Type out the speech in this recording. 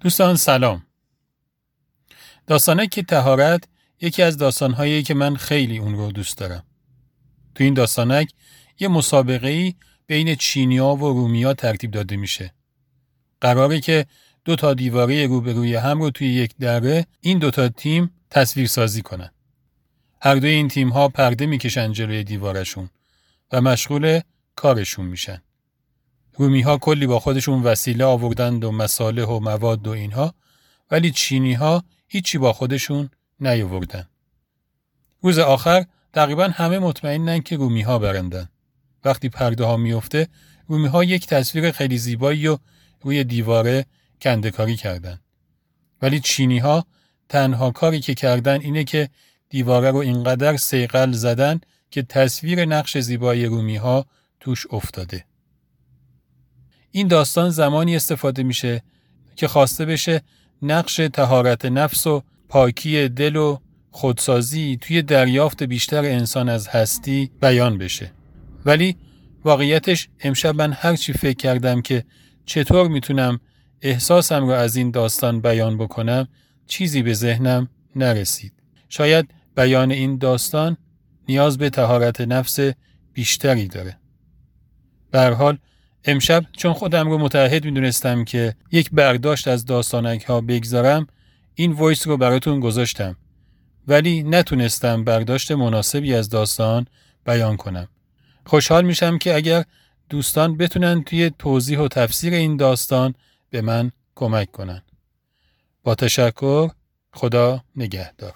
دوستان سلام. داستانک تهارت یکی از داستانهایی که من خیلی اون رو دوست دارم. تو این داستانک یه مسابقه ای بین چینیا و رومیا ترتیب داده میشه. قراره که دو تا دیواره روبروی هم رو توی یک دره این دو تا تیم تصویر سازی کنن. هر دوی این تیم ها پرده می‌کشن جلوی دیوارشون و مشغول کارشون میشن. رومی ها کلی با خودشون وسیله آوردند و مساله و مواد و اینها ولی چینی ها هیچی با خودشون نیاوردن. روز آخر تقریبا همه مطمئنن که رومی ها برندن. وقتی پرده ها میفته رومی ها یک تصویر خیلی زیبایی و روی دیواره کندکاری کردن. ولی چینی ها تنها کاری که کردن اینه که دیواره رو اینقدر سیقل زدن که تصویر نقش زیبای رومی ها توش افتاده. این داستان زمانی استفاده میشه که خواسته بشه نقش تهارت نفس و پاکی دل و خودسازی توی دریافت بیشتر انسان از هستی بیان بشه. ولی واقعیتش امشب من هرچی فکر کردم که چطور می‌تونم احساسم رو از این داستان بیان بکنم چیزی به ذهنم نرسید. شاید بیان این داستان نیاز به تهارت نفس بیشتری داره. به حال امشب چون خودم رو متعهد می‌دونستم که یک برداشت از داستانک ها بگذارم این وایس رو براتون گذاشتم ولی نتونستم برداشت مناسبی از داستان بیان کنم. خوشحال میشم که اگر دوستان بتونن توی توضیح و تفسیر این داستان به من کمک کنن. با تشکر خدا نگهدار.